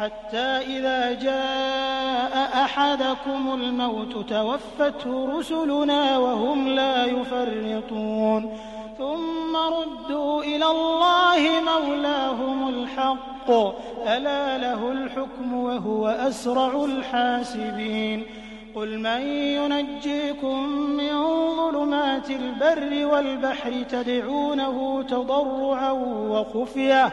حتى إذا جاء أحدكم الموت توفته رسلنا وهم لا يفرطون. ثم ردوا إلى الله مولاهم الحق. ألا له الحكم وهو أسرع الحاسبين. قل من ينجيكم من ظلمات البر والبحر تدعونه تضرعا وخفية.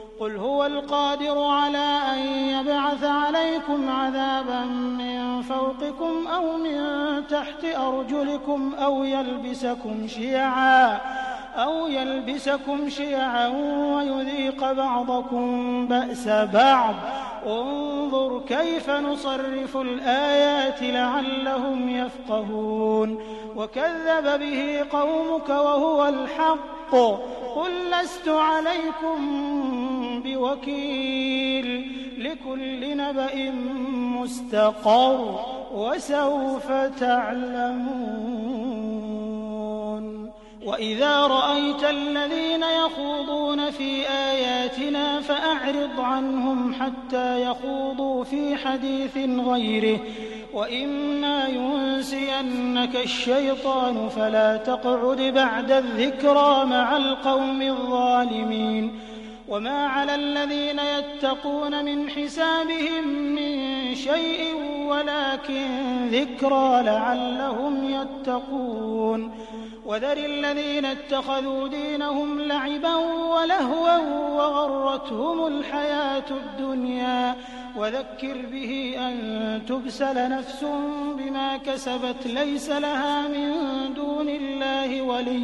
قل هو القادر على أن يبعث عليكم عذابا من فوقكم أو من تحت أرجلكم أو يلبسكم شيعا أو يلبسكم شيعا ويذيق بعضكم بأس بعض. انظر كيف نصرف الآيات لعلهم يفقهون. وكذب به قومك وهو الحق. قل لست عليكم بوكيل لكل نبأ مستقر وسوف تعلمون. وإذا رأيت الذين يخوضون في آياتنا فأعرض عنهم حتى يخوضوا في حديث غيره. وإما ينسينك الشيطان فلا تقعد بعد الذكرى مع القوم الظالمين. وما على الذين يتقون من حسابهم من شيء ولكن ذكرى لعلهم يتقون وذر الذين اتخذوا دينهم لعبا ولهوا وغرتهم الحياة الدنيا وذكر به أن تبسل نفس بما كسبت ليس لها من دون الله ولي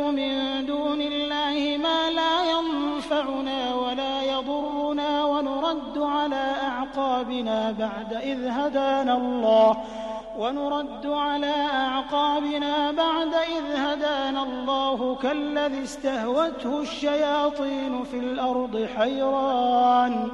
أعقابنا بعد إذ هدانا الله. ونرد على أعقابنا بعد إذ هدانا الله. كالذي استهوته الشياطين في الأرض حيران.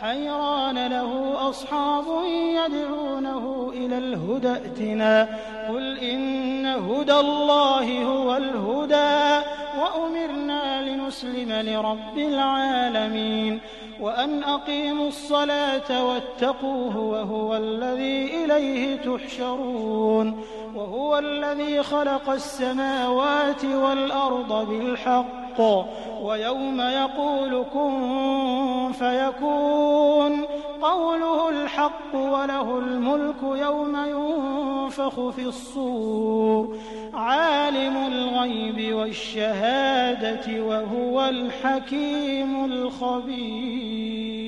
حيران له أصحاب يدعونه إلى الهدى ائتنا. قل إن هدى الله هو الهدى. وأمرنا لنسلم لرب العالمين وأن أقيموا الصلاة واتقوه وهو الذي إليه تحشرون وهو الذي خلق السماوات والأرض بالحق ويوم يقول كن فيكون قوله الحق وله الملك يوم ينفخ في الصور عالم الغيب والشهادة وهو الحكيم الخبير.